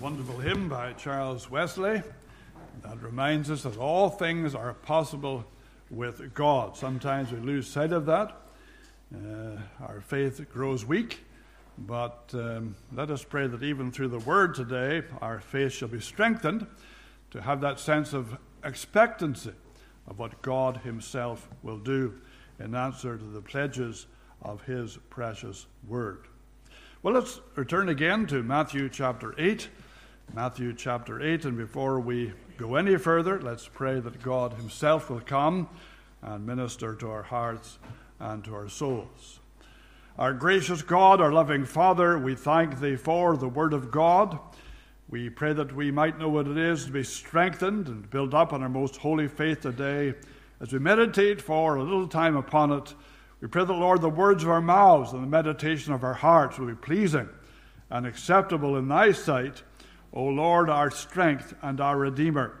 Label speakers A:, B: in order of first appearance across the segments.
A: wonderful hymn by Charles Wesley that reminds us that all things are possible with God. Sometimes we lose sight of that. Uh, our faith grows weak, but um, let us pray that even through the word today, our faith shall be strengthened to have that sense of expectancy of what God Himself will do in answer to the pledges of His precious word. Well, let's return again to Matthew chapter 8. Matthew chapter 8, and before we go any further, let's pray that God Himself will come and minister to our hearts and to our souls. Our gracious God, our loving Father, we thank Thee for the Word of God. We pray that we might know what it is to be strengthened and built up in our most holy faith today. As we meditate for a little time upon it, we pray that, Lord, the words of our mouths and the meditation of our hearts will be pleasing and acceptable in Thy sight O Lord, our strength and our Redeemer.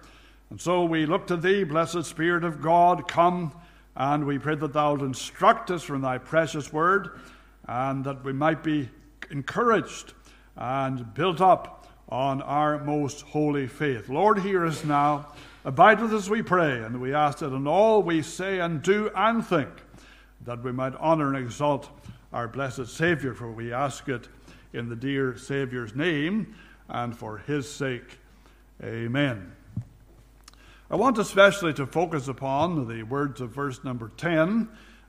A: And so we look to Thee, blessed Spirit of God, come, and we pray that Thou instruct us from Thy precious word, and that we might be encouraged and built up on our most holy faith. Lord, hear us now. Abide with us, we pray, and we ask that in all we say and do and think, that we might honor and exalt our blessed Savior, for we ask it in the dear Savior's name and for his sake. Amen. I want especially to focus upon the words of verse number 10,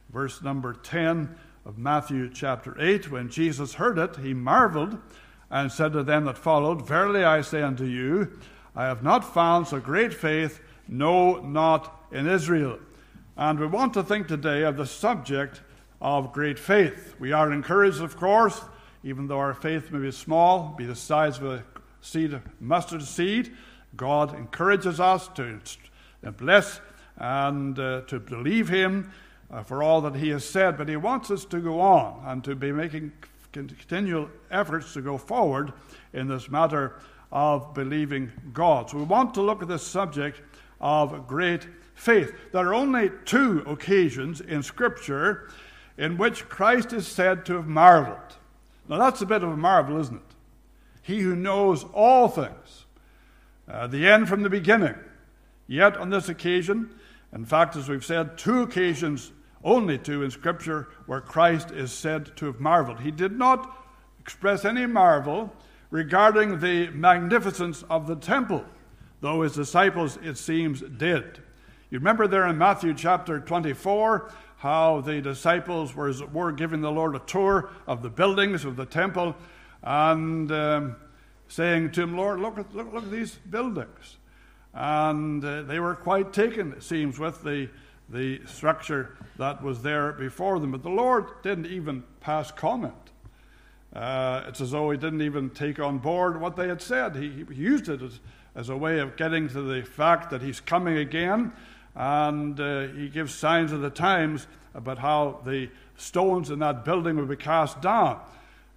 A: verse number 10 of Matthew chapter 8. When Jesus heard it, he marveled and said to them that followed, Verily I say unto you, I have not found so great faith, no, not in Israel. And we want to think today of the subject of great faith. We are encouraged, of course, even though our faith may be small, be the size of a seed, mustard seed. God encourages us to bless and uh, to believe Him uh, for all that He has said, but He wants us to go on and to be making continual efforts to go forward in this matter of believing God. So we want to look at this subject of great faith. There are only two occasions in Scripture in which Christ is said to have marveled. Now, that's a bit of a marvel, isn't it? He who knows all things, uh, the end from the beginning. Yet on this occasion, in fact, as we've said, two occasions, only two in Scripture, where Christ is said to have marveled. He did not express any marvel regarding the magnificence of the temple, though his disciples, it seems, did. You remember there in Matthew chapter 24 how the disciples were, were giving the Lord a tour of the buildings of the temple, and um, saying to him, Lord, look at, look, look at these buildings. And uh, they were quite taken, it seems, with the, the structure that was there before them. But the Lord didn't even pass comment. Uh, it's as though he didn't even take on board what they had said. He, he used it as, as, a way of getting to the fact that he's coming again. And uh, he gives signs of the times about how the stones in that building would be cast down.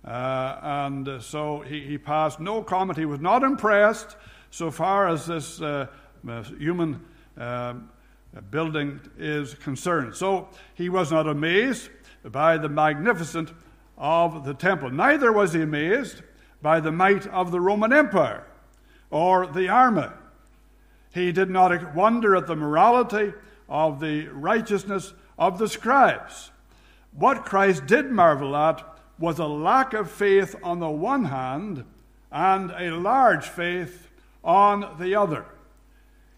A: Uh, and uh, so he, he, passed no comment. He was not impressed so far as this uh, uh human um, building is concerned. So he was not amazed by the magnificence of the temple. Neither was he amazed by the might of the Roman Empire or the army. He did not wonder at the morality of the righteousness of the scribes. What Christ did marvel at was a lack of faith on the one hand and a large faith on the other.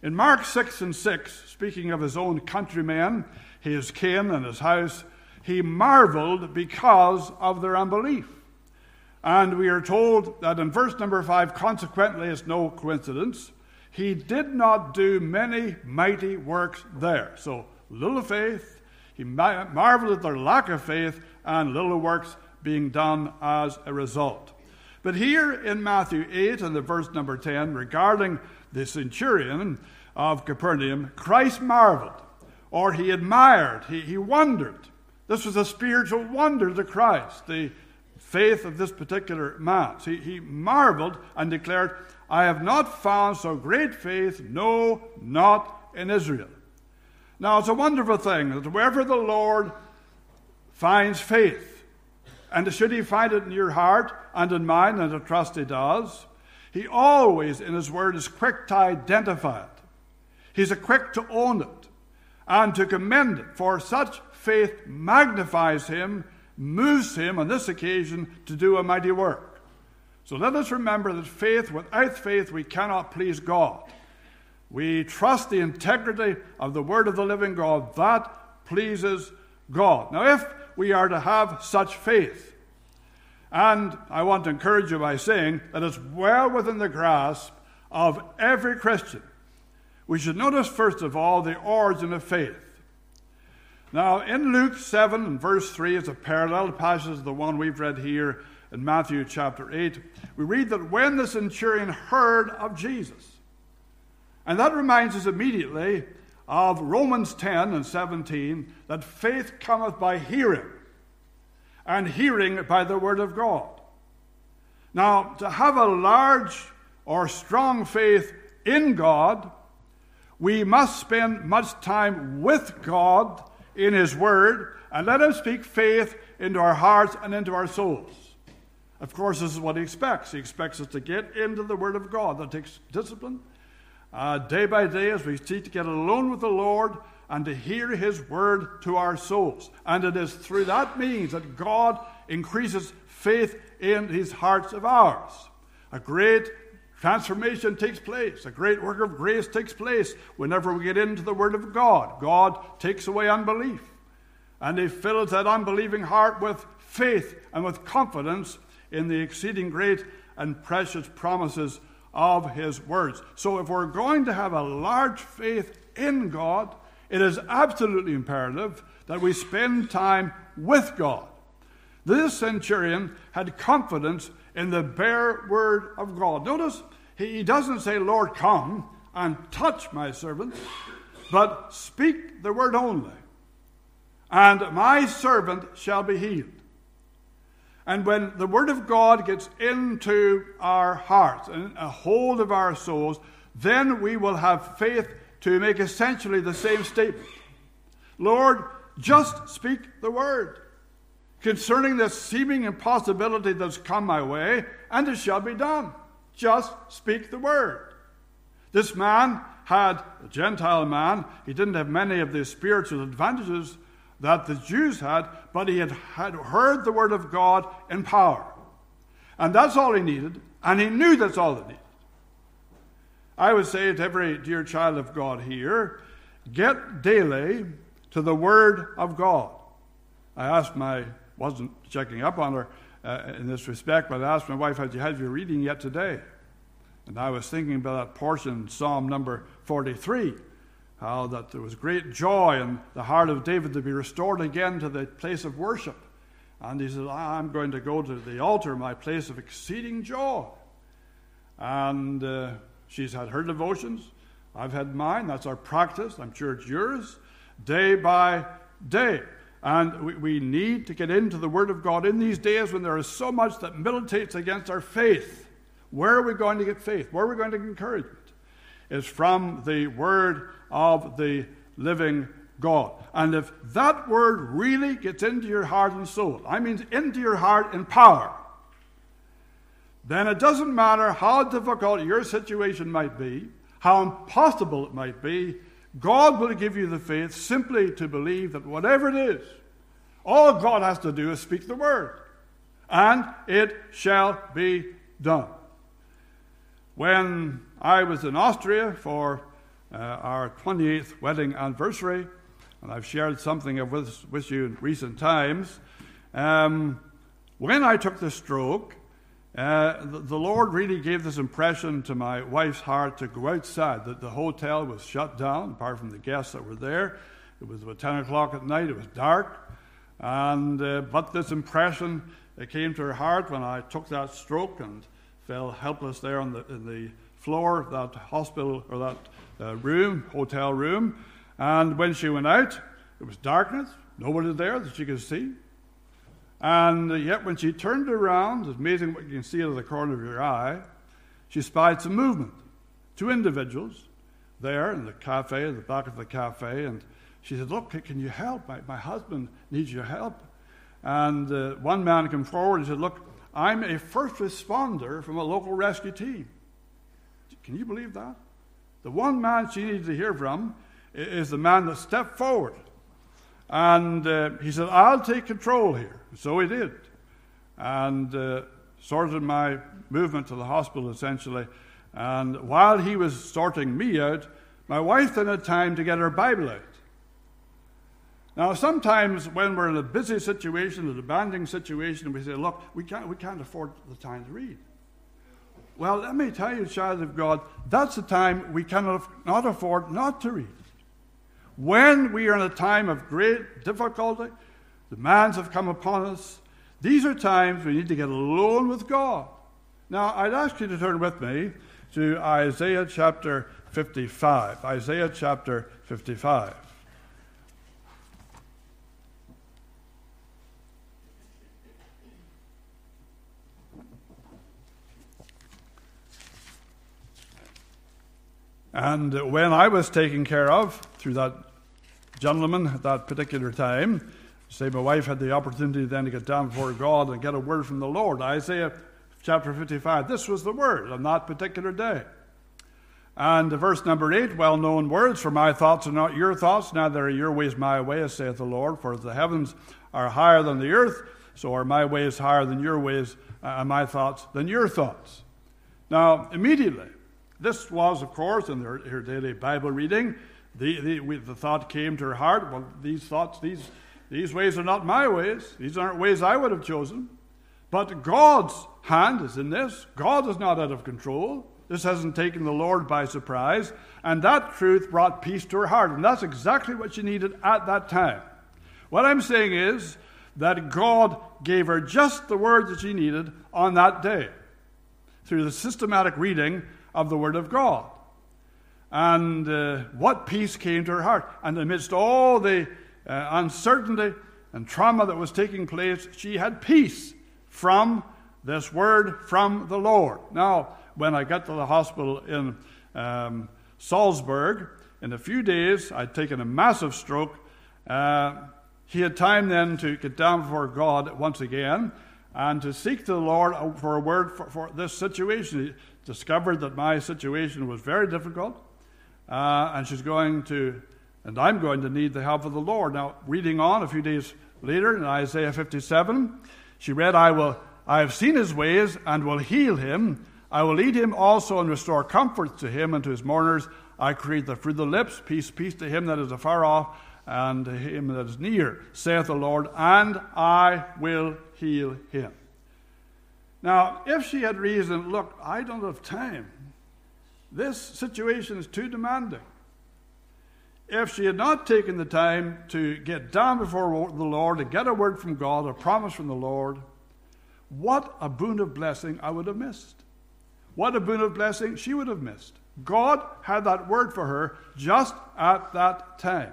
A: In Mark 6 and 6, speaking of his own countrymen, his kin and his house, he marveled because of their unbelief. And we are told that in verse number 5, consequently, it's no coincidence, he did not do many mighty works there. So, little faith, he marveled at their lack of faith, and little works being done as a result. But here in Matthew 8 and the verse number 10, regarding the centurion of Capernaum, Christ marveled, or he admired, he, he wondered. This was a spiritual wonder to Christ, the faith of this particular man. So he, he marveled and declared, I have not found so great faith, no, not in Israel. Now, it's a wonderful thing that wherever the Lord finds faith, and should he find it in your heart and in mine, and I trust he does, He always, in His Word, is quick to identify it. He's a quick to own it and to commend it, for such faith magnifies Him, moves Him on this occasion to do a mighty work. So let us remember that faith, without faith, we cannot please God. We trust the integrity of the Word of the living God. That pleases God. Now, if we are to have such faith, and I want to encourage you by saying that it's well within the grasp of every Christian. We should notice, first of all, the origin of faith. Now, in Luke 7 and verse 3, it's a parallel passage to the one we've read here in Matthew chapter 8. We read that when the centurion heard of Jesus, and that reminds us immediately of Romans 10 and 17, that faith cometh by hearing and hearing by the word of God. Now, to have a large or strong faith in God, we must spend much time with God in His Word and let Him speak faith into our hearts and into our souls. Of course, this is what He expects. He expects us to get into the Word of God. That takes discipline. Uh, day by day, as we seek to get alone with the Lord and to hear His word to our souls. And it is through that means that God increases faith in His hearts of ours. A great transformation takes place. A great work of grace takes place whenever we get into the Word of God. God takes away unbelief. And He fills that unbelieving heart with faith and with confidence in the exceeding great and precious promises of His words. So, if we're going to have a large faith in God, it is absolutely imperative that we spend time with God. This centurion had confidence in the bare word of God. Notice he doesn't say, Lord, come and touch my servant, but speak the word only, and my servant shall be healed. And when the word of God gets into our hearts and a hold of our souls, then we will have faith to make essentially the same statement Lord, just speak the word concerning this seeming impossibility that's come my way, and it shall be done. Just speak the word. This man had, a Gentile man, he didn't have many of the spiritual advantages that the Jews had, but he had, had heard the word of God in power. And that's all he needed, and he knew that's all he needed. I would say to every dear child of God here get daily to the Word of God. I asked my, wasn't checking up on her uh, in this respect, but I asked my wife, Have you had your reading yet today? And I was thinking about that portion, Psalm number 43, how that there was great joy in the heart of David to be restored again to the place of worship. And he said, I'm going to go to the altar, my place of exceeding joy. And uh, She's had her devotions. I've had mine. That's our practice. I'm sure it's yours. Day by day. And we, we need to get into the Word of God in these days when there is so much that militates against our faith. Where are we going to get faith? Where are we going to get encouragement? It's from the Word of the living God. And if that Word really gets into your heart and soul, I mean into your heart in power, then it doesn't matter how difficult your situation might be, how impossible it might be, God will give you the faith simply to believe that whatever it is, all God has to do is speak the word, and it shall be done. When I was in Austria for uh, our 28th wedding anniversary, and I've shared something of with you in recent times, um, when I took the stroke, uh, the, the, Lord really gave this impression to my wife's heart to go outside. That the hotel was shut down, apart from the guests that were there. It was about 10 o'clock at night, it was dark. And, uh, but this impression it came to her heart when I took that stroke and fell helpless there the, in the floor that hospital or that uh, room, hotel room. And when she went out, it was darkness, nobody there that she could see. And yet, when she turned around, it's amazing what you can see out of the corner of your eye, she spied some movement. Two individuals there in the cafe, in the back of the cafe, and she said, Look, can you help? My, my husband needs your help. And uh, one man came forward and said, Look, I'm a first responder from a local rescue team. Can you believe that? The one man she needed to hear from is the man that stepped forward. And uh, he said, I'll take control here. So he did. And uh, sorted my movement to the hospital essentially. And while he was sorting me out, my wife then had time to get her Bible out. Now, sometimes when we're in a busy situation, a demanding situation, we say, look, we can't, we can't afford the time to read. Well, let me tell you, child of God, that's a time we cannot not afford not to read. When we are in a time of great difficulty, demands have come upon us, these are times we need to get alone with God. Now, I'd ask you to turn with me to Isaiah chapter 55. Isaiah chapter 55. And when I was taken care of through that gentleman at that particular time, say my wife had the opportunity then to get down before God and get a word from the Lord. Isaiah chapter 55, this was the word on that particular day. And verse number 8, well known words, for my thoughts are not your thoughts, neither are your ways my ways, saith the Lord. For the heavens are higher than the earth, so are my ways higher than your ways, uh, and my thoughts than your thoughts. Now, immediately, this was, of course, in her, her daily Bible reading. The, the, the, thought came to her heart well, these thoughts, these, these ways are not my ways. These aren't ways I would have chosen. But God's hand is in this. God is not out of control. This hasn't taken the Lord by surprise. And that truth brought peace to her heart. And that's exactly what she needed at that time. What I'm saying is that God gave her just the word that she needed on that day through the systematic reading of the Word of God. And uh, what peace came to her heart. And amidst all the uh, uncertainty and trauma that was taking place, she had peace from this word from the Lord. Now, when I got to the hospital in um, Salzburg, in a few days, I'd taken a massive stroke. Uh, he had time then to get down before God once again and to seek to the Lord for a word for, for this situation discovered that my situation was very difficult, uh, and she's going to, and I'm going to need the help of the Lord. Now, reading on a few days later in Isaiah 57, she read, I will, I have seen his ways and will heal him. I will lead him also and restore comfort to him and to his mourners. I create the fruit of the lips, peace, peace to him that is afar off and to him that is near, saith the Lord, and I will heal him. Now, if she had reasoned, look, I don't have time, this situation is too demanding. If she had not taken the time to get down before the Lord, and get a word from God, a promise from the Lord, what a boon of blessing I would have missed. What a boon of blessing she would have missed. God had that word for her just at that time.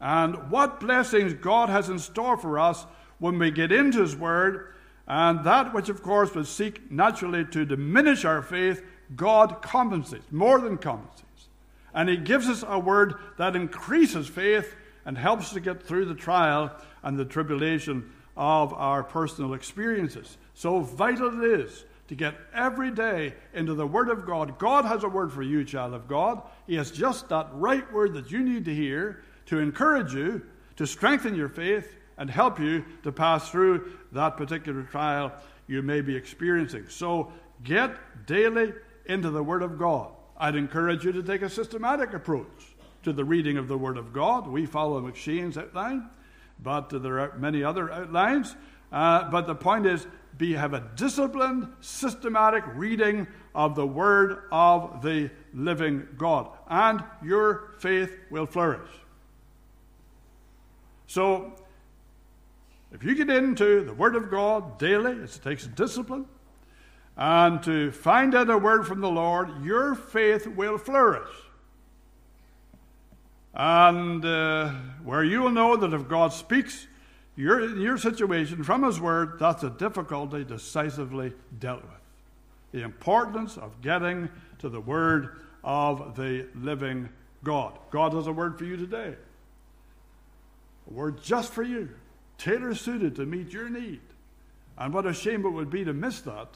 A: And what blessings God has in store for us when we get into His Word and that which, of course, would seek naturally to diminish our faith, God compensates, more than compensates. And He gives us a word that increases faith and helps us to get through the trial and the tribulation of our personal experiences. So vital it is to get every day into the Word of God. God has a word for you, child of God. He has just that right word that you need to hear to encourage you, to strengthen your faith, and help you to pass through that particular trial you may be experiencing. So get daily into the Word of God. I'd encourage you to take a systematic approach to the reading of the Word of God. We follow McCheyne's outline, but there are many other outlines. Uh, but the point is, be have a disciplined, systematic reading of the Word of the living God, and your faith will flourish. So if you get into the Word of God daily, it takes discipline, and to find out a word from the Lord, your faith will flourish. And uh, where you will know that if God speaks your, your situation from His Word, that's a difficulty decisively dealt with. The importance of getting to the Word of the living God. God has a word for you today, a word just for you tailor suited to meet your need. And what a shame it would be to miss that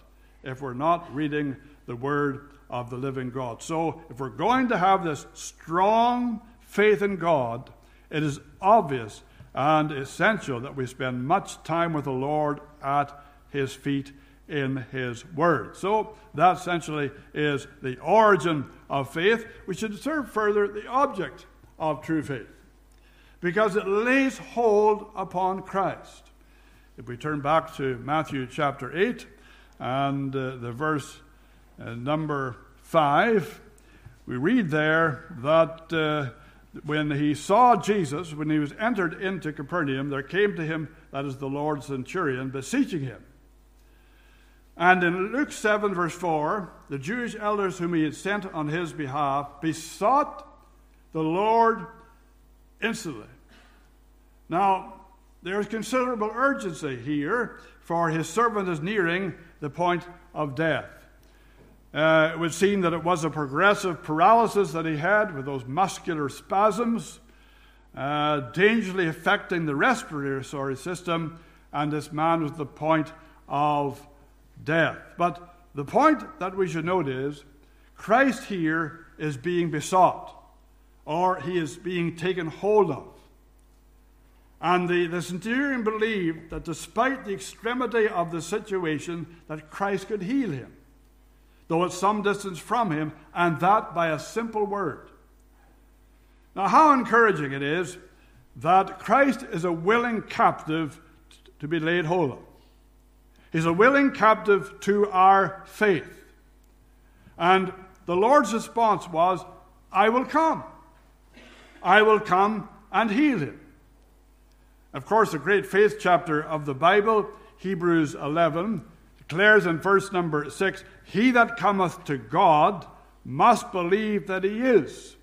A: if we're not reading the Word of the living God. So, if we're going to have this strong faith in God, it is obvious and essential that we spend much time with the Lord at His feet in His Word. So, that essentially is the origin of faith. We should observe further the object of true faith because it lays hold upon Christ. If we turn back to Matthew chapter 8 and uh, the verse uh, number 5, we read there that uh, when he saw Jesus, when he was entered into Capernaum, there came to him, that is the Lord's centurion, beseeching him. And in Luke 7, verse 4, the Jewish elders whom he had sent on his behalf besought the Lord instantly. Now, there's considerable urgency here, for his servant is nearing the point of death. Uh, it would seem that it was a progressive paralysis that he had with those muscular spasms, uh, dangerously affecting the respiratory system, and this man was at the point of death. But the point that we should note is Christ here is being besought, or he is being taken hold of. And the, the centurion believed that despite the extremity of the situation, that Christ could heal him, though at some distance from him, and that by a simple word. Now, how encouraging it is that Christ is a willing captive to be laid hold of. He's a willing captive to our faith. And the Lord's response was, I will come. I will come and heal him. Of course, the great faith chapter of the Bible, Hebrews 11, declares in verse number 6 He that cometh to God must believe that he is,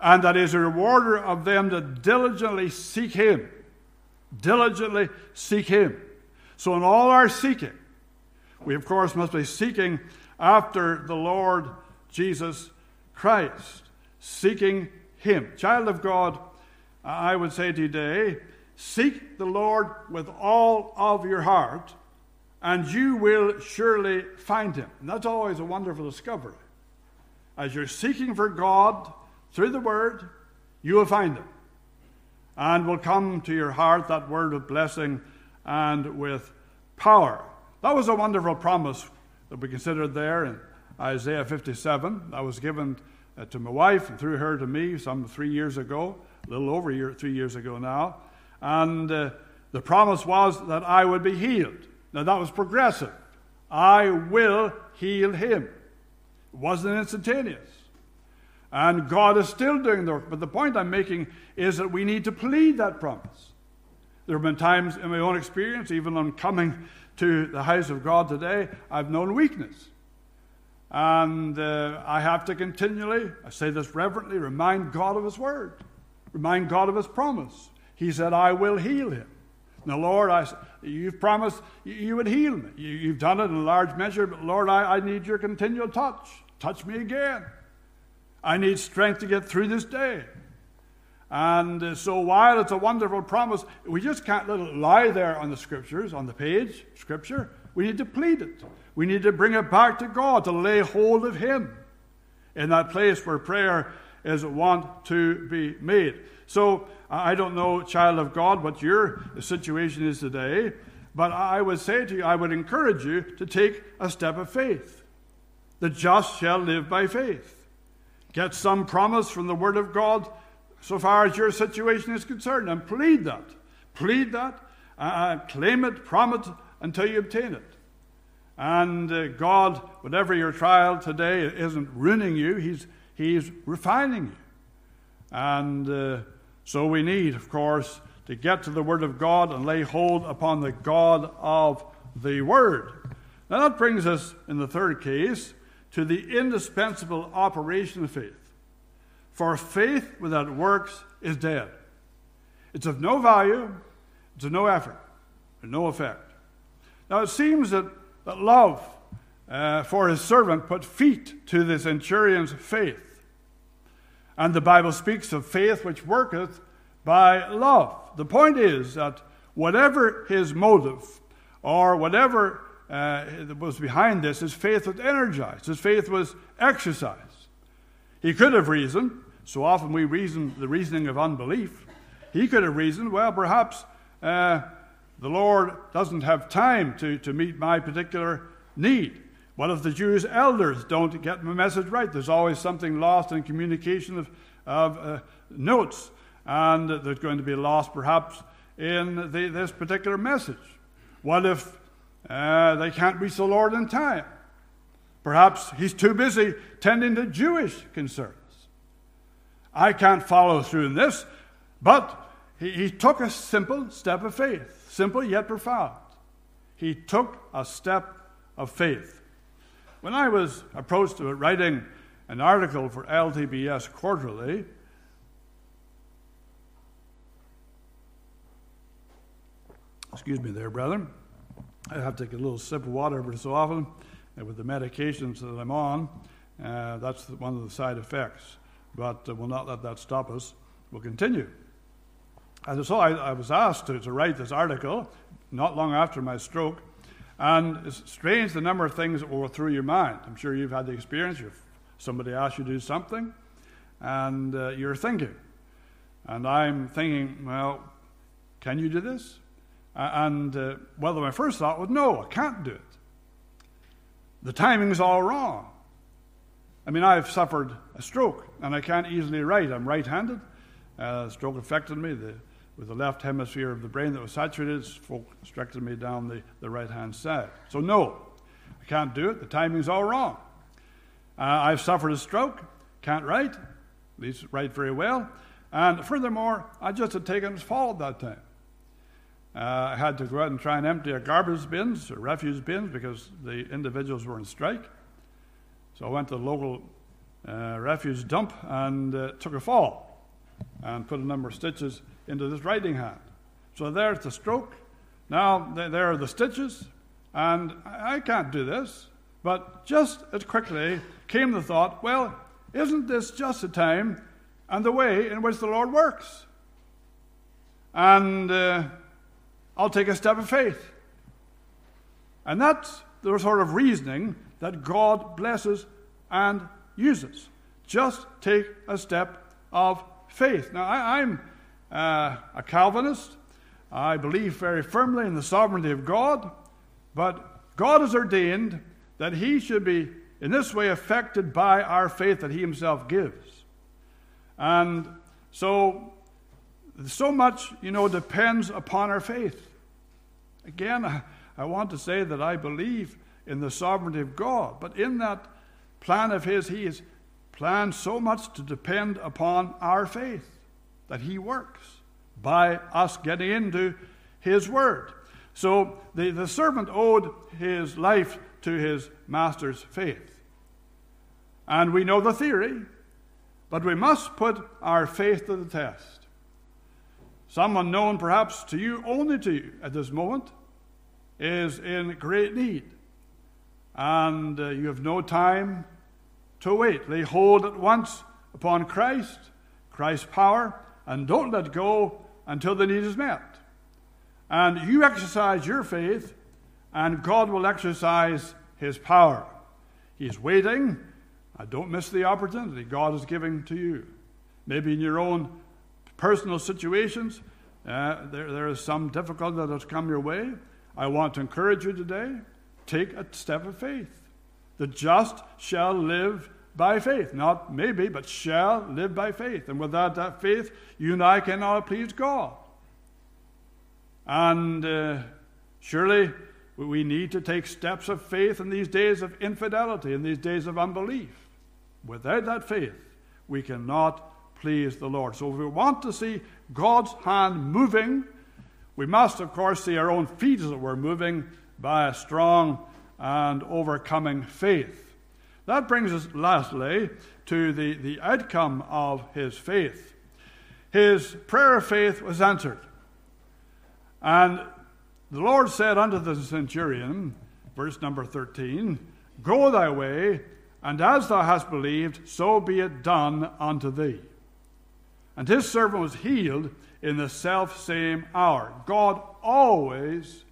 A: and that he is a rewarder of them that diligently seek him. Diligently seek him. So, in all our seeking, we of course must be seeking after the Lord Jesus Christ, seeking him. Child of God, I would say today, Seek the Lord with all of your heart, and you will surely find him. And that's always a wonderful discovery. As you're seeking for God through the Word, you will find him. And will come to your heart that word of blessing and with power. That was a wonderful promise that we considered there in Isaiah 57. That was given uh, to my wife and through her to me some three years ago, a little over year, three years ago now. And uh, the promise was that I would be healed. Now, that was progressive. I will heal him. It wasn't instantaneous. And God is still doing the work. But the point I'm making is that we need to plead that promise. There have been times in my own experience, even on coming to the house of God today, I've known weakness. And uh, I have to continually, I say this reverently, remind God of His word, remind God of His promise. He said, I will heal him. Now, Lord, I, you've promised you would heal me. You, have done it in a large measure, but Lord, I, I need your continual touch. Touch me again. I need strength to get through this day. And uh, so, while it's a wonderful promise, we just can't let it lie there on the scriptures, on the page, scripture. We need to plead it. We need to bring it back to God, to lay hold of Him in that place where prayer is want to be made. So, I don't know, child of God, what your situation is today, but I would say to you, I would encourage you to take a step of faith. The just shall live by faith. Get some promise from the Word of God so far as your situation is concerned and plead that. Plead that, uh, claim it, promise until you obtain it. And uh, God, whatever your trial today isn't ruining you, He's, he's refining you. And uh, so we need, of course, to get to the Word of God and lay hold upon the God of the Word. Now that brings us, in the third case, to the indispensable operation of faith. For faith without works is dead. It's of no value, it's of no effort, and no effect. Now it seems that, that love uh, for his servant put feet to the centurion's faith. And the Bible speaks of faith which worketh by love. The point is that whatever his motive or whatever uh, was behind this, his faith was energized, his faith was exercised. He could have reasoned, so often we reason the reasoning of unbelief. He could have reasoned, well, perhaps uh, the Lord doesn't have time to, to meet my particular need. What if the Jewish elders don't get my message right? There's always something lost in communication of, of uh, notes, and there's going to be lost perhaps in the, this particular message. What if uh, they can't reach the Lord in time? Perhaps he's too busy tending to Jewish concerns. I can't follow through in this, but he, he took a simple step of faith, simple yet profound. He took a step of faith. When I was approached about writing an article for LTBS Quarterly, excuse me there, brethren, I have to take a little sip of water every so often uh, with the medications that I'm on. Uh, that's one of the side effects. But uh, we'll not let that stop us. We'll continue. And so I, I was asked to, to write this article not long after my stroke. And it's strange the number of things that go through your mind. I'm sure you've had the experience. You've, somebody asks you to do something, and uh, you're thinking. And I'm thinking, well, can you do this? And uh, well, my first thought was, no, I can't do it. The timing's all wrong. I mean, I've suffered a stroke, and I can't easily write. I'm right handed. Uh, stroke affected me. The, with the left hemisphere of the brain that was saturated, structured me down the, the right hand side. So, no, I can't do it. The timing's all wrong. Uh, I've suffered a stroke, can't write, at least write very well. And furthermore, I just had taken a fall at that time. Uh, I had to go out and try and empty a garbage bins or refuse bins because the individuals were on strike. So I went to the local uh, refuse dump and uh, took a fall and put a number of stitches into this writing hand. So there's the stroke. Now there are the stitches, and I can't do this. But just as quickly came the thought, well, isn't this just the time and the way in which the Lord works? And uh, I'll take a step of faith. And that's the sort of reasoning that God blesses and uses. Just take a step of faith. Now, I, am uh, a Calvinist. I believe very firmly in the sovereignty of God, but God has ordained that He should be in this way affected by our faith that He Himself gives. And so, so much, you know, depends upon our faith. Again, I, I want to say that I believe in the sovereignty of God, but in that plan of His, He has planned so much to depend upon our faith that He works by us getting into His Word. So the, the servant owed his life to his master's faith. And we know the theory, but we must put our faith to the test. Someone known perhaps to you, only to you at this moment, is in great need, and uh, you have no time to wait. Lay hold at once upon Christ, Christ's power, and don't let go until the need is met. And you exercise your faith, and God will exercise his power. He's waiting. Don't miss the opportunity God is giving to you. Maybe in your own personal situations, uh, there, there is some difficulty that has come your way. I want to encourage you today take a step of faith. The just shall live by faith. Not maybe, but shall live by faith. And without that faith, you and I cannot please God. And uh, surely we need to take steps of faith in these days of infidelity, in these days of unbelief. Without that faith, we cannot please the Lord. So if we want to see God's hand moving we must, of course, see our own feet as it were moving by a strong and overcoming faith. That brings us, lastly, to the, the outcome of his faith. His prayer of faith was answered. And the Lord said unto the centurion, verse number 13, Go thy way, and as thou hast believed, so be it done unto thee. And his servant was healed in the self same hour. God always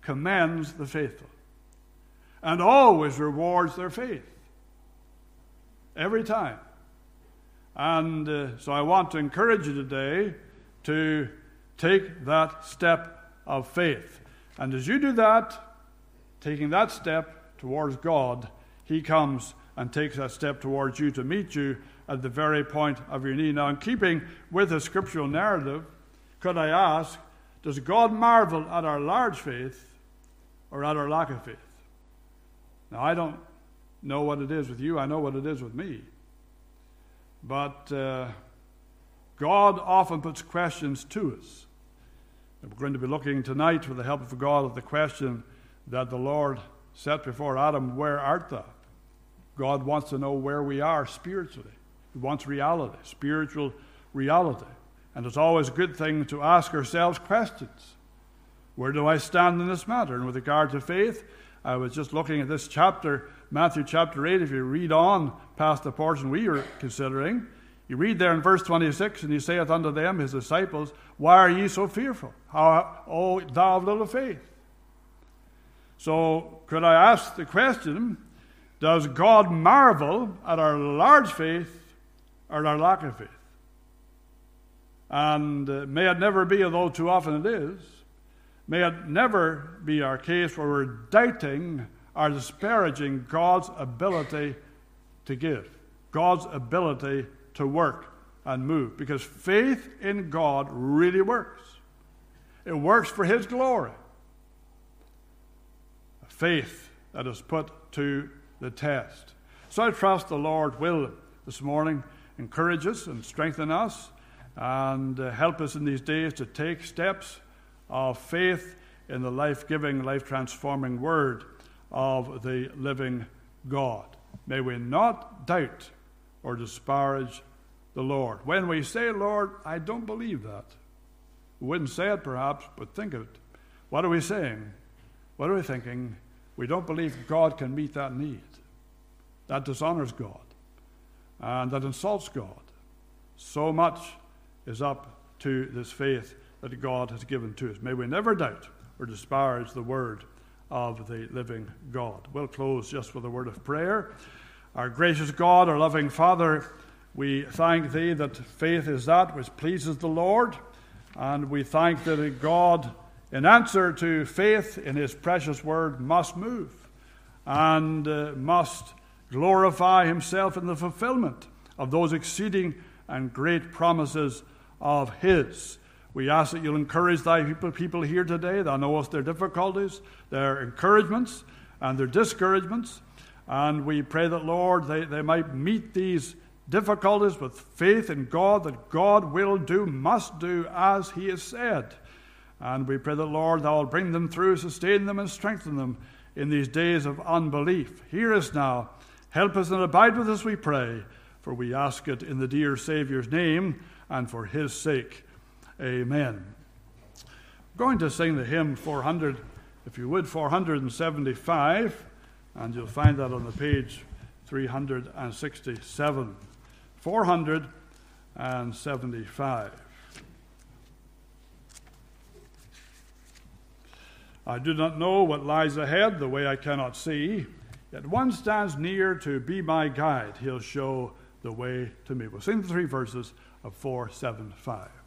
A: commends the faithful. and always rewards their faith. Every time. And uh, so I want to encourage you today to take that step of faith. And as you do that, taking that step towards God, He comes and takes that step towards you to meet you at the very point of your need. Now, in keeping with the scriptural narrative, could I ask, does God marvel at our large faith or at our lack of faith? Now, I don't know what it is with you, I know what it is with me. But uh, God often puts questions to us. We're going to be looking tonight, with the help of God, at the question that the Lord set before Adam Where art thou? God wants to know where we are spiritually. He wants reality, spiritual reality. And it's always a good thing to ask ourselves questions. Where do I stand in this matter? And with regard to faith, I was just looking at this chapter, Matthew chapter 8. If you read on past the portion we are considering, you read there in verse 26, and he saith unto them, his disciples, Why are ye so fearful? How, O thou of little faith? So, could I ask the question Does God marvel at our large faith or at our lack of faith? And uh, may it never be, although too often it is, may it never be our case where we're doubting or disparaging God's ability to give, God's ability to work and move. Because faith in God really works, it works for His glory. Faith that is put to the test. So I trust the Lord will this morning encourage us and strengthen us and uh, help us in these days to take steps of faith in the life giving, life transforming word of the living God. May we not doubt or disparage the Lord. When we say, Lord, I don't believe that, we wouldn't say it perhaps, but think of it. What are we saying? What are we thinking? We don't believe God can meet that need. That dishonors God and that insults God. So much is up to this faith that God has given to us. May we never doubt or disparage the word of the living God. We'll close just with a word of prayer. Our gracious God, our loving Father, we thank Thee that faith is that which pleases the Lord, and we thank that God, in answer to faith in His precious word, must move and uh, must glorify Himself in the fulfillment of those exceeding and great promises of His. We ask that you'll encourage thy people, here today. Thou knowest their difficulties, their encouragements, and their discouragements. And we pray that, Lord, they, they might meet these difficulties with faith in God, that God will do, must do as He has said. And we pray that, Lord, Thou will bring them through, sustain them, and strengthen them in these days of unbelief. Hear us now. Help us and abide with us, we pray, for we ask it in the dear Saviour's name and for his sake. Amen. I'm going to sing the hymn 400, if you would, 475, and you'll find that on the page 367. 475. I do not know what lies ahead, the way I cannot see. Yet one stands near to be my guide. He'll show the way to me. We'll sing the three verses of 475.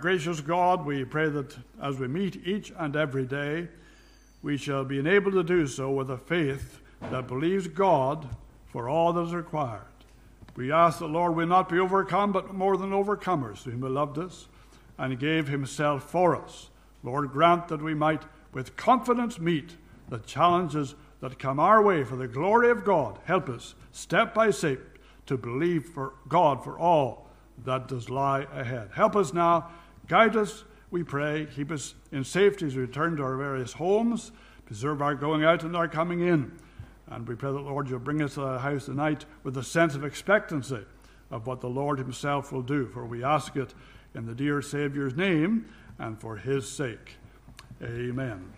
A: Gracious God, we pray that as we meet each and every day, we shall be enabled to do so with a faith that believes God for all that is required. We ask that, Lord, we not be overcome, but more than overcomers, whom He loved us and gave Himself for us. Lord, grant that we might with confidence meet the challenges that come our way for the glory of God. Help us, step by step, to believe for God for all that does lie ahead. Help us now, guide us, we pray, keep us in safety as we return to our various homes, preserve our going out and our coming in. And we pray that, Lord, you'll bring us to the house tonight with a sense of expectancy of what the Lord Himself will do. For we ask it in the dear Saviour's name and for His sake. Amen.